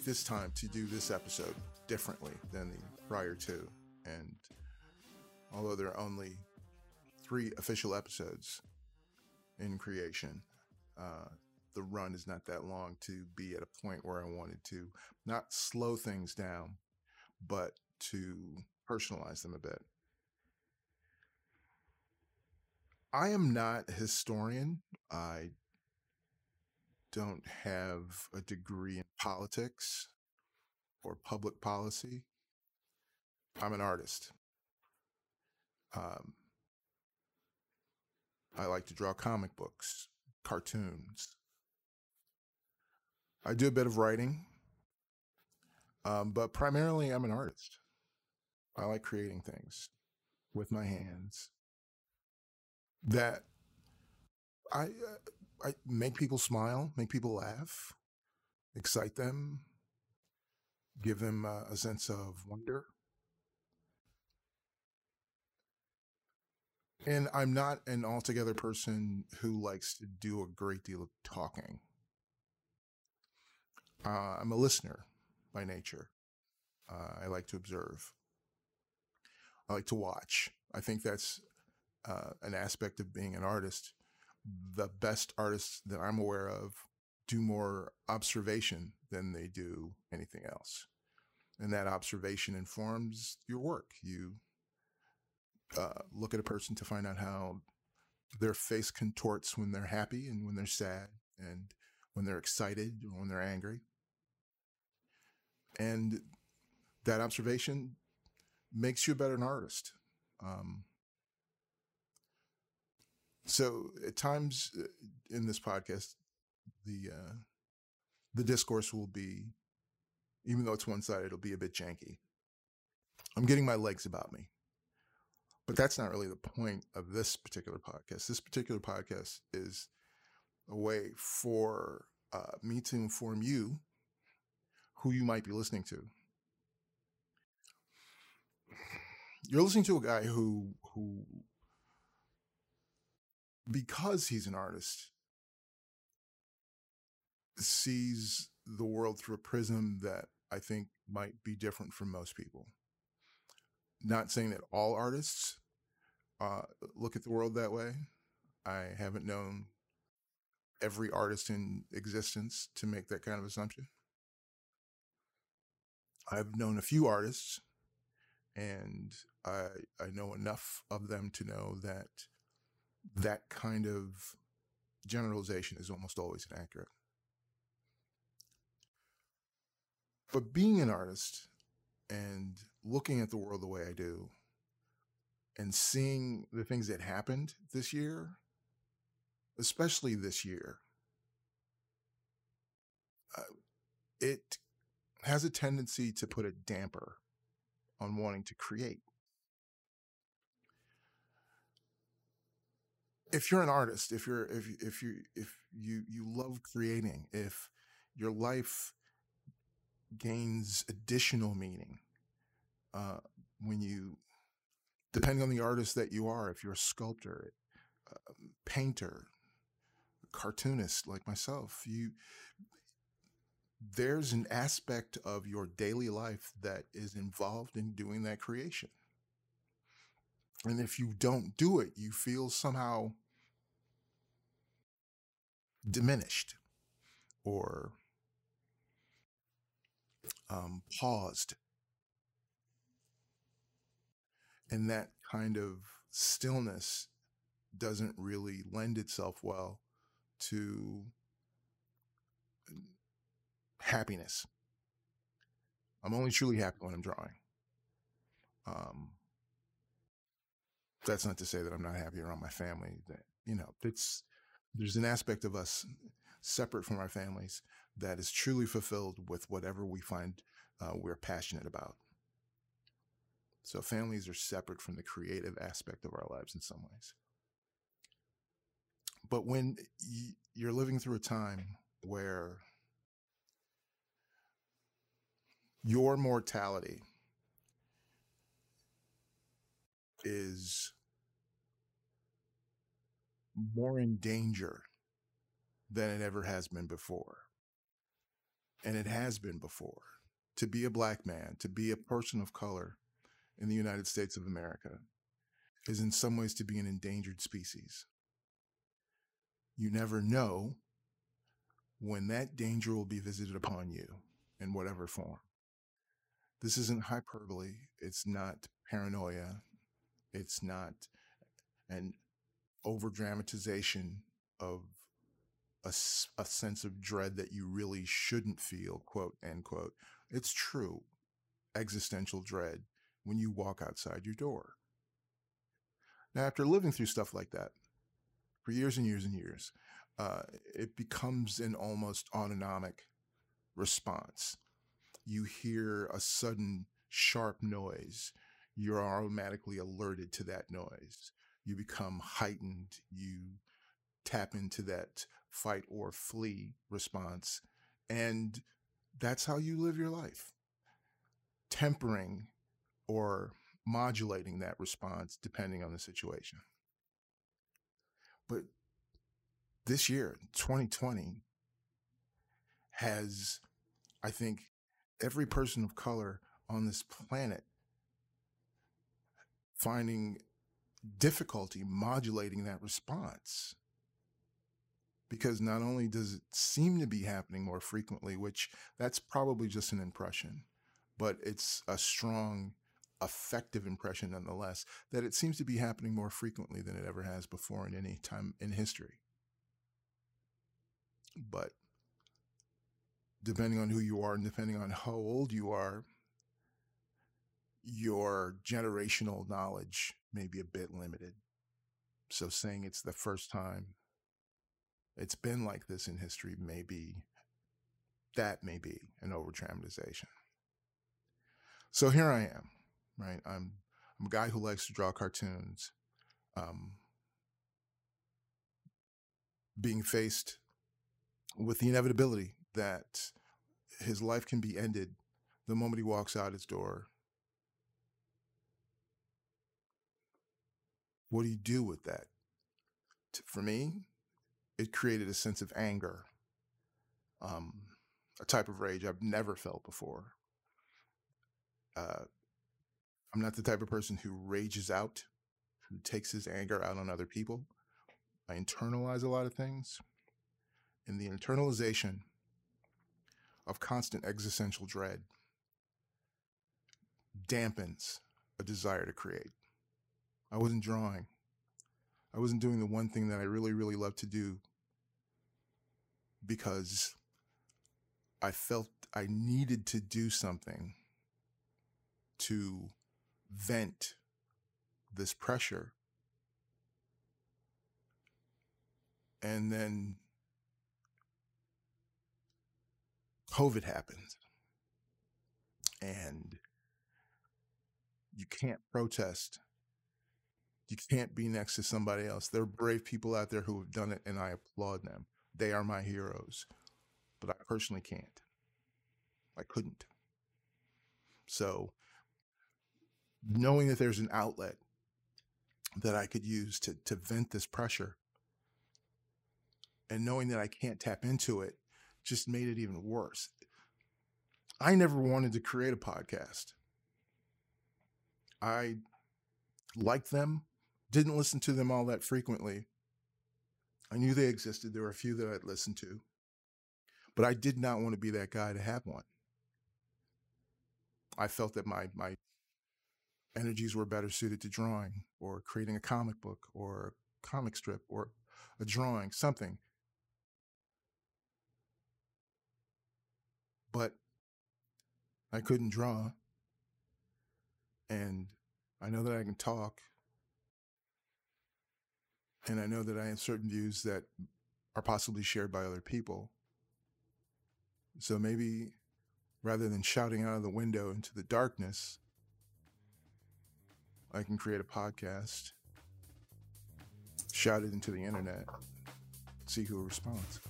take this time to do this episode differently than the prior two. And although there are only three official episodes in creation, uh, the run is not that long to be at a point where I wanted to not slow things down, but to personalize them a bit. I am not a historian. I don't have a degree in politics or public policy. I'm an artist. Um, I like to draw comic books, cartoons. I do a bit of writing, um, but primarily I'm an artist. I like creating things with my hands that I uh, I make people smile, make people laugh, excite them, give them a sense of wonder. And I'm not an altogether person who likes to do a great deal of talking. Uh, I'm a listener by nature. Uh, I like to observe. I like to watch. I think that's uh, an aspect of being an artist. The best artists that I'm aware of do more observation than they do anything else. And that observation informs your work. You uh, look at a person to find out how their face contorts when they're happy and when they're sad and when they're excited or when they're angry. And that observation makes you a better artist. Um, so at times uh, in this podcast, the uh, the discourse will be, even though it's one sided, it'll be a bit janky. I'm getting my legs about me, but that's not really the point of this particular podcast. This particular podcast is a way for uh, me to inform you who you might be listening to. You're listening to a guy who who because he's an artist, sees the world through a prism that I think might be different from most people. Not saying that all artists uh, look at the world that way. I haven't known every artist in existence to make that kind of assumption. I've known a few artists, and I I know enough of them to know that that kind of generalization is almost always inaccurate. But being an artist and looking at the world the way I do and seeing the things that happened this year, especially this year, uh, it has a tendency to put a damper on wanting to create. If you're an artist, if you're if if you if you you love creating, if your life gains additional meaning uh, when you, depending on the artist that you are, if you're a sculptor, uh, painter, cartoonist like myself, you there's an aspect of your daily life that is involved in doing that creation. And if you don't do it, you feel somehow diminished or um, paused. And that kind of stillness doesn't really lend itself well to happiness. I'm only truly happy when I'm drawing. Um, that's not to say that I'm not happy around my family. That you know, it's there's an aspect of us separate from our families that is truly fulfilled with whatever we find uh, we're passionate about. So families are separate from the creative aspect of our lives in some ways. But when you're living through a time where your mortality is more in danger than it ever has been before. and it has been before, to be a black man, to be a person of color in the United States of America is in some ways to be an endangered species. You never know when that danger will be visited upon you in whatever form. This isn't hyperbole. It's not paranoia. It's not an over dramatization of a, a sense of dread that you really shouldn't feel, quote, end quote. It's true existential dread when you walk outside your door. Now, after living through stuff like that for years and years and years, uh, it becomes an almost autonomic response. You hear a sudden sharp noise, you're automatically alerted to that noise. You become heightened. You tap into that fight or flee response. And that's how you live your life. Tempering or modulating that response depending on the situation. But this year, 2020, has, I think, every person of color on this planet finding difficulty modulating that response. Because not only does it seem to be happening more frequently, which that's probably just an impression, but it's a strong, effective impression nonetheless, that it seems to be happening more frequently than it ever has before in any time in history. But depending on who you are and depending on how old you are, your generational knowledge may be a bit limited. So saying it's the first time it's been like this in history may be that may be an over dramatization. So here I am, right? I'm I'm a guy who likes to draw cartoons. Um, being faced with the inevitability that his life can be ended the moment he walks out his door What do you do with that? For me, it created a sense of anger, um, a type of rage I've never felt before. Uh, I'm not the type of person who rages out, who takes his anger out on other people. I internalize a lot of things. And the internalization of constant existential dread dampens a desire to create. I wasn't drawing. I wasn't doing the one thing that I really, really love to do because I felt I needed to do something to vent this pressure. And then COVID happened. And you can't protest you can't be next to somebody else. There are brave people out there who have done it, and I applaud them. They are my heroes. But I personally can't. I couldn't. So, knowing that there's an outlet that I could use to, to vent this pressure and knowing that I can't tap into it just made it even worse. I never wanted to create a podcast. I liked them didn't listen to them all that frequently. I knew they existed. There were a few that I'd listened to, but I did not want to be that guy to have one. I felt that my my energies were better suited to drawing or creating a comic book or a comic strip or a drawing, something. But I couldn't draw. And I know that I can talk and I know that I have certain views that are possibly shared by other people. So maybe rather than shouting out of the window into the darkness, I can create a podcast, shout it into the internet, see who responds.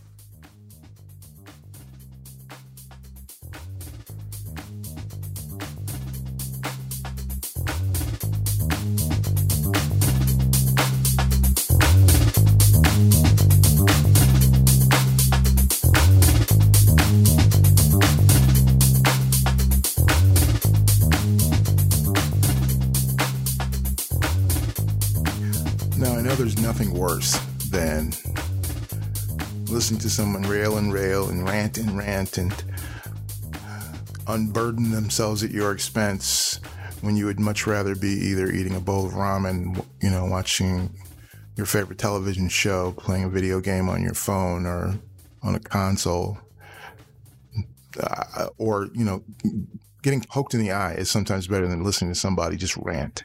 Know, there's nothing worse than listening to someone rail and rail and rant and rant and unburden themselves at your expense when you would much rather be either eating a bowl of ramen, you know, watching your favorite television show, playing a video game on your phone or on a console, uh, or, you know, getting poked in the eye is sometimes better than listening to somebody just rant.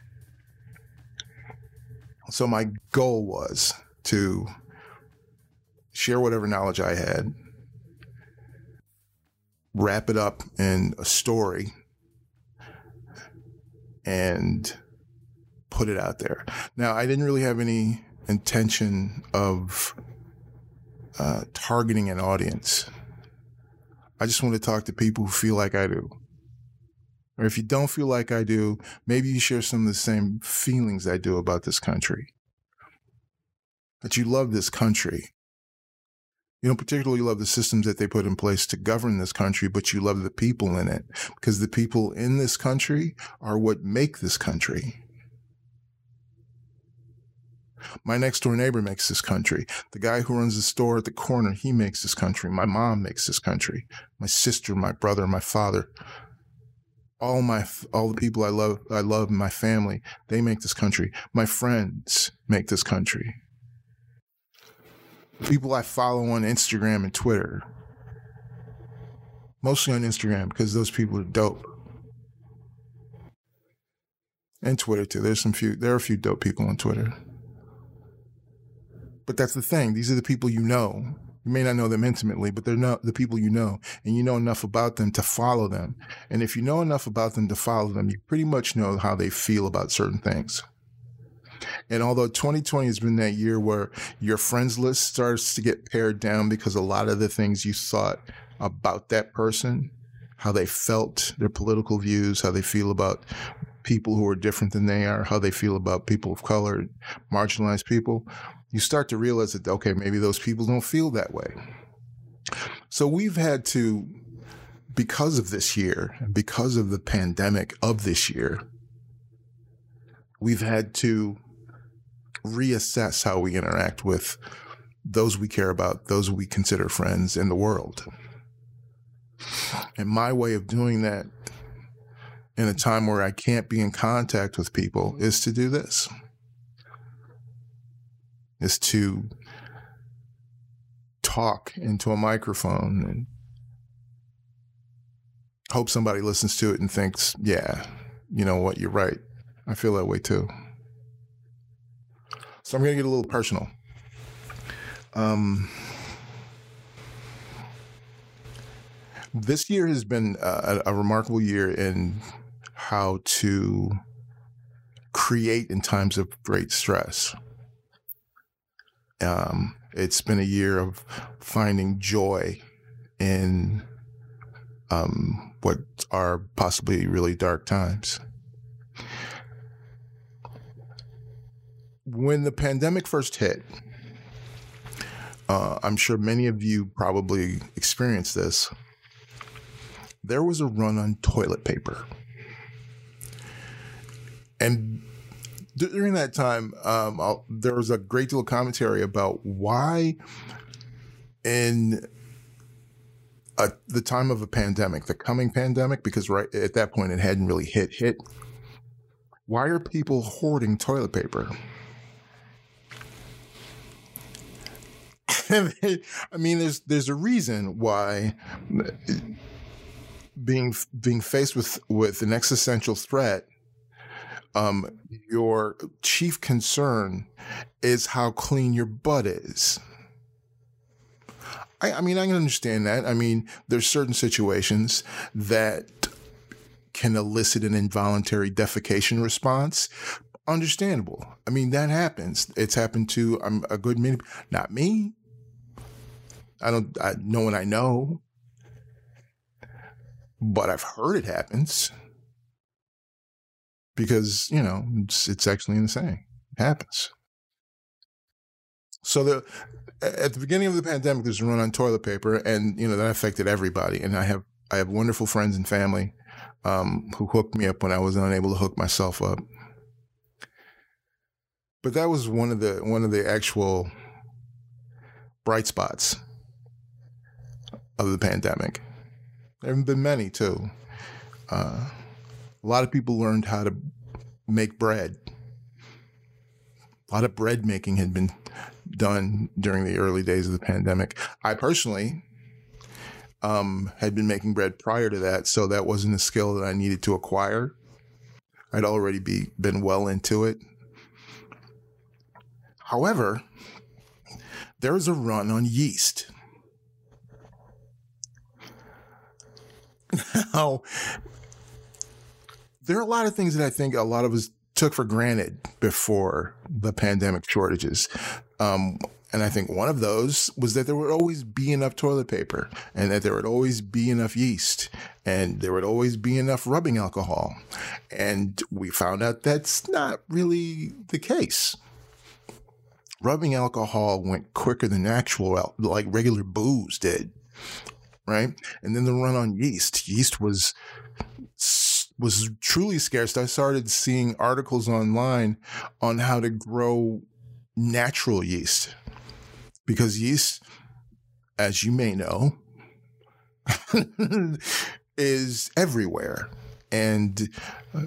So my goal was to share whatever knowledge I had, wrap it up in a story, and put it out there. Now, I didn't really have any intention of uh, targeting an audience. I just want to talk to people who feel like I do. Or if you don't feel like I do, maybe you share some of the same feelings I do about this country. That you love this country. You don't particularly love the systems that they put in place to govern this country, but you love the people in it because the people in this country are what make this country. My next door neighbor makes this country. The guy who runs the store at the corner, he makes this country. My mom makes this country. My sister, my brother, my father, all my all the people I love I love my family, they make this country. My friends make this country. People I follow on Instagram and Twitter. Mostly on Instagram because those people are dope. And Twitter too. There's some few there are a few dope people on Twitter. But that's the thing. These are the people you know. You may not know them intimately, but they're not the people you know, and you know enough about them to follow them. And if you know enough about them to follow them, you pretty much know how they feel about certain things. And although 2020 has been that year where your friends list starts to get pared down because a lot of the things you thought about that person, how they felt, their political views, how they feel about people who are different than they are, how they feel about people of color, marginalized people, you start to realize that, okay, maybe those people don't feel that way. So we've had to, because of this year, because of the pandemic of this year, we've had to reassess how we interact with those we care about, those we consider friends in the world. And my way of doing that in a time where I can't be in contact with people is to do this is to talk into a microphone and hope somebody listens to it and thinks, yeah, you know what, you're right. I feel that way too. So I'm going to get a little personal. Um, this year has been a, a remarkable year in how to create in times of great stress. Um, it's been a year of finding joy in um, what are possibly really dark times. When the pandemic first hit, uh, I'm sure many of you probably experienced this. There was a run on toilet paper. And during that time, um, there was a great deal of commentary about why, in a, the time of a pandemic, the coming pandemic, because right at that point it hadn't really hit hit. Why are people hoarding toilet paper? I mean, there's there's a reason why being being faced with with an existential threat um, your chief concern is how clean your butt is. I, I mean, I can understand that. I mean, there's certain situations that can elicit an involuntary defecation response. Understandable. I mean, that happens. It's happened to um, a good many, not me. I don't, I, no one I know, but I've heard it happens because you know it's, it's actually insane. It happens. So the at the beginning of the pandemic, there's a run on toilet paper, and you know that affected everybody. And I have I have wonderful friends and family um, who hooked me up when I was unable to hook myself up. but that was one of the one of the actual bright spots of the pandemic. There have been many too. Uh, a lot of people learned how to make bread. A lot of bread making had been done during the early days of the pandemic. I personally um, had been making bread prior to that, so that wasn't a skill that I needed to acquire. I'd already be been well into it. However, there is a run on yeast. Now, there are a lot of things that I think a lot of us took for granted before the pandemic shortages. Um, and I think one of those was that there would always be enough toilet paper and that there would always be enough yeast and there would always be enough rubbing alcohol. And we found out that's not really the case. Rubbing alcohol went quicker than actual, like regular booze did. Right. And then the run on yeast. Yeast was was truly scarce. I started seeing articles online on how to grow natural yeast because yeast, as you may know, is everywhere. And uh,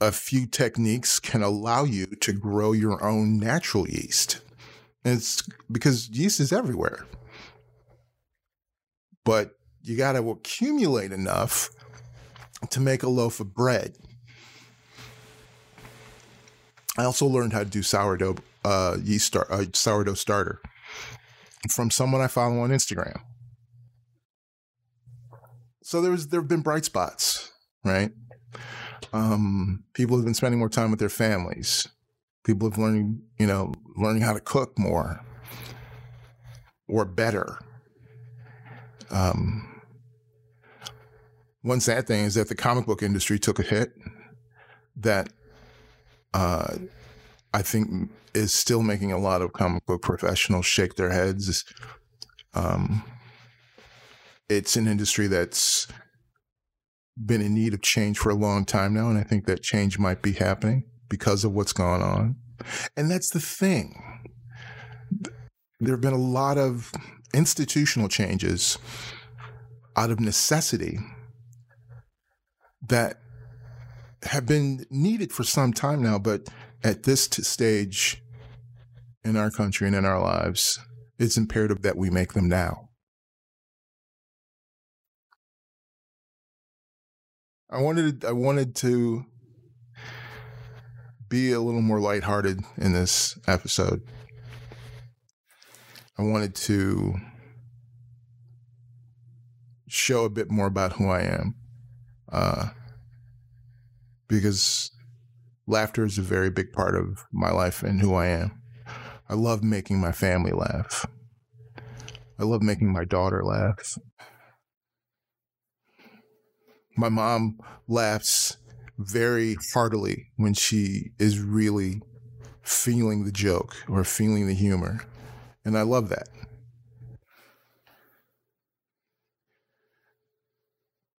a few techniques can allow you to grow your own natural yeast. And it's because yeast is everywhere. But you got to accumulate enough to make a loaf of bread. I also learned how to do sourdough uh, yeast start, uh, sourdough starter from someone I follow on Instagram. So there's there have been bright spots, right? Um, people have been spending more time with their families. People have learning, you know, learning how to cook more or better. Um, one sad thing is that the comic book industry took a hit that uh, I think is still making a lot of comic book professionals shake their heads. Um, it's an industry that's been in need of change for a long time now, and I think that change might be happening because of what's gone on. And that's the thing. There have been a lot of institutional changes out of necessity that have been needed for some time now, but at this t- stage in our country and in our lives, it's imperative that we make them now. I wanted I wanted to be a little more lighthearted in this episode. I wanted to show a bit more about who I am uh, because laughter is a very big part of my life and who I am. I love making my family laugh. I love making my daughter laugh. My mom laughs very heartily when she is really feeling the joke or feeling the humor. And I love that.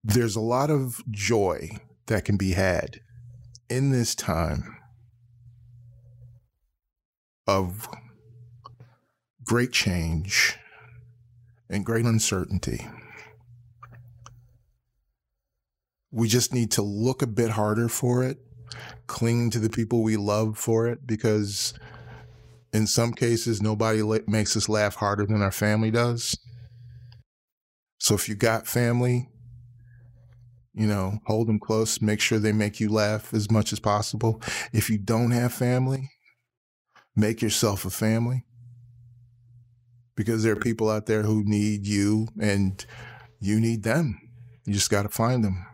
There's a lot of joy that can be had in this time of great change and great uncertainty. We just need to look a bit harder for it, cling to the people we love for it, because in some cases, nobody makes us laugh harder than our family does. So if you got family, you know, hold them close, make sure they make you laugh as much as possible. If you don't have family, make yourself a family because there are people out there who need you and you need them. You just got to find them.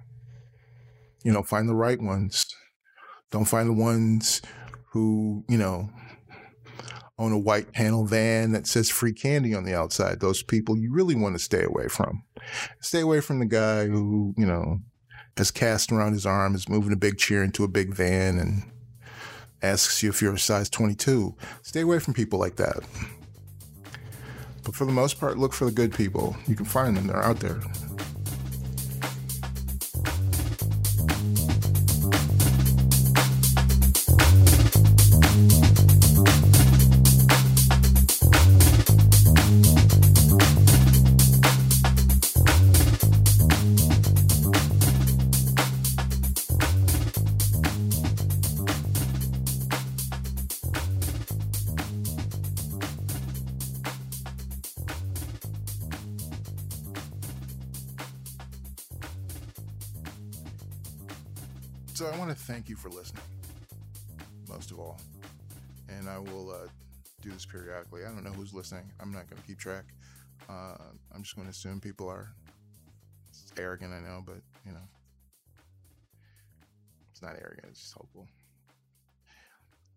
You know, find the right ones. Don't find the ones who, you know, own a white panel van that says free candy on the outside. Those people you really want to stay away from. Stay away from the guy who, you know, has cast around his arm, is moving a big chair into a big van, and asks you if you're a size 22. Stay away from people like that. But for the most part, look for the good people. You can find them, they're out there. Do this periodically. I don't know who's listening. I'm not going to keep track. Uh, I'm just going to assume people are. It's arrogant, I know, but you know, it's not arrogant. It's just hopeful.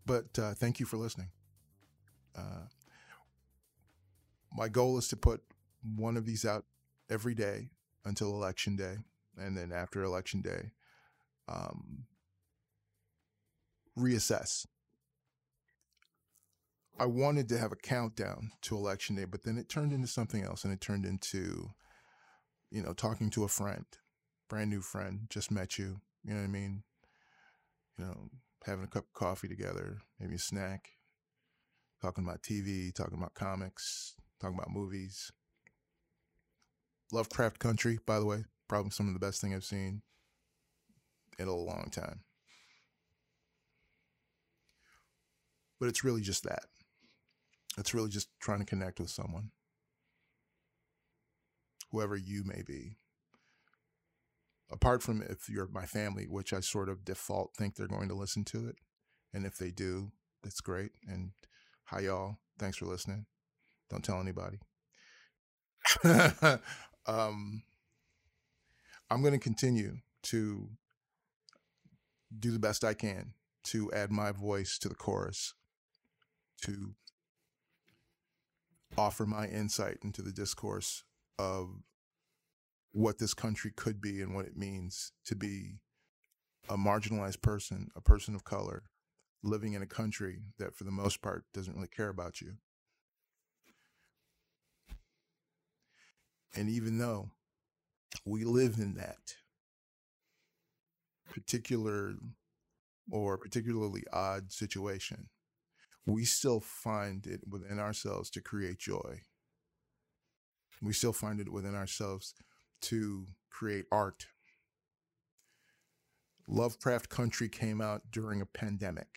But uh, thank you for listening. Uh, my goal is to put one of these out every day until election day, and then after election day, um, reassess. I wanted to have a countdown to election day, but then it turned into something else, and it turned into, you know, talking to a friend, brand new friend, just met you. You know what I mean? You know, having a cup of coffee together, maybe a snack, talking about TV, talking about comics, talking about movies. Lovecraft Country, by the way, probably some of the best thing I've seen in a long time. But it's really just that. It's really just trying to connect with someone, whoever you may be. Apart from if you're my family, which I sort of default think they're going to listen to it. And if they do, that's great. And hi, y'all. Thanks for listening. Don't tell anybody. um, I'm going to continue to do the best I can to add my voice to the chorus, to offer my insight into the discourse of what this country could be and what it means to be a marginalized person, a person of color, living in a country that, for the most part, doesn't really care about you. And even though we live in that particular or particularly odd situation, we still find it within ourselves to create joy. We still find it within ourselves to create art. Lovecraft Country came out during a pandemic.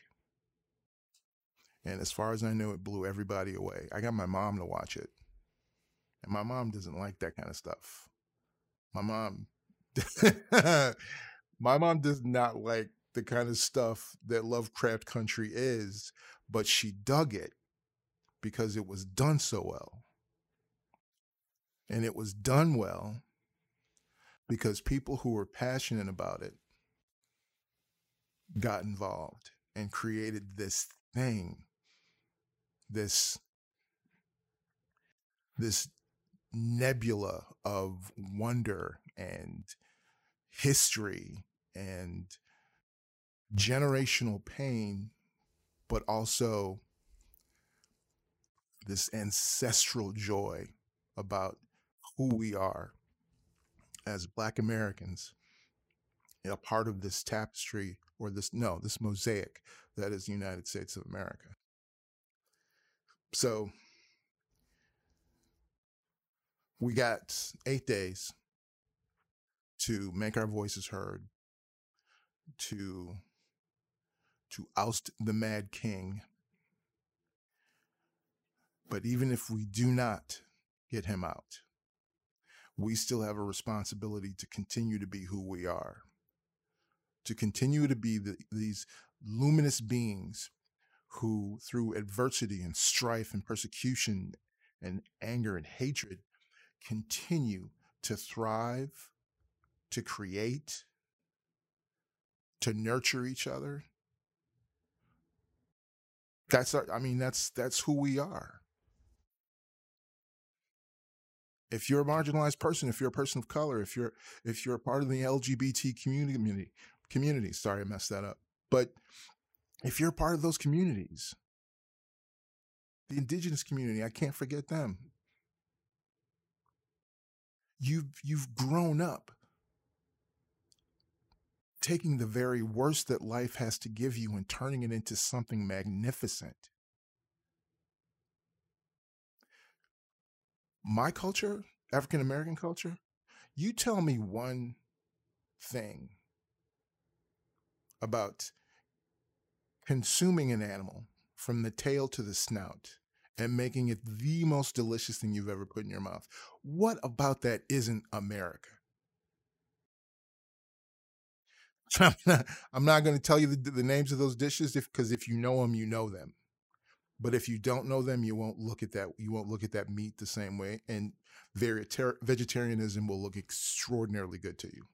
And as far as I know, it blew everybody away. I got my mom to watch it. And my mom doesn't like that kind of stuff. My mom my mom does not like the kind of stuff that Lovecraft Country is, but she dug it because it was done so well. And it was done well because people who were passionate about it got involved and created this thing, this, this nebula of wonder and history and generational pain, but also this ancestral joy about who we are as Black Americans, a part of this tapestry or this, no, this mosaic that is the United States of America. So we got eight days to make our voices heard, to to oust the mad king. But even if we do not get him out, we still have a responsibility to continue to be who we are, to continue to be the, these luminous beings who, through adversity and strife and persecution and anger and hatred, continue to thrive, to create, to nurture each other. That's our, I mean, that's that's who we are. If you're a marginalized person, if you're a person of color, if you're if you're a part of the LGBT community community, sorry I messed that up. But if you're part of those communities, the indigenous community, I can't forget them. You've you've grown up taking the very worst that life has to give you and turning it into something magnificent. My culture, African American culture, you tell me one thing about consuming an animal from the tail to the snout and making it the most delicious thing you've ever put in your mouth. What about that isn't America? I'm not, I'm not going to tell you the, the, names of those dishes because if, if you know them, you know them. But if you don't know them, you won't look at that. You won't look at that meat the same way, and vegetarianism will look extraordinarily good to you.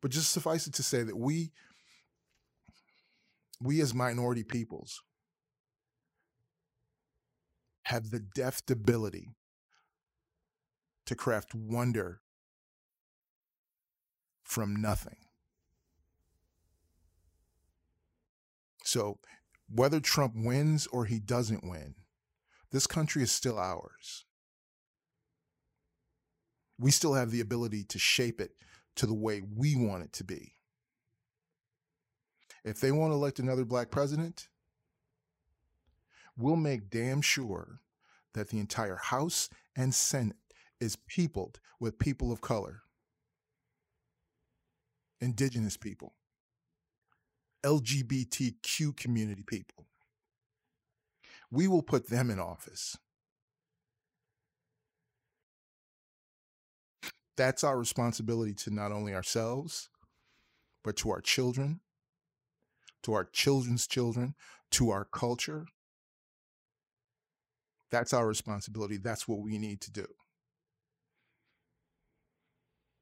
But just suffice it to say that we, we as minority peoples, have the deft ability to craft wonder from nothing. So, whether Trump wins or he doesn't win, this country is still ours. We still have the ability to shape it to the way we want it to be. If they want to elect another black president, we'll make damn sure that the entire House and Senate is peopled with people of color, indigenous people, LGBTQ community people. We will put them in office. That's our responsibility to not only ourselves, but to our children, to our children's children, to our culture. That's our responsibility. That's what we need to do.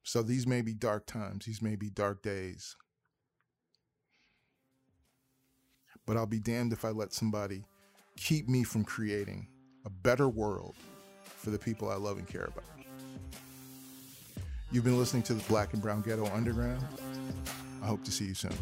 So these may be dark times, these may be dark days. But I'll be damned if I let somebody keep me from creating a better world for the people I love and care about. You've been listening to the Black and Brown Ghetto Underground. I hope to see you soon.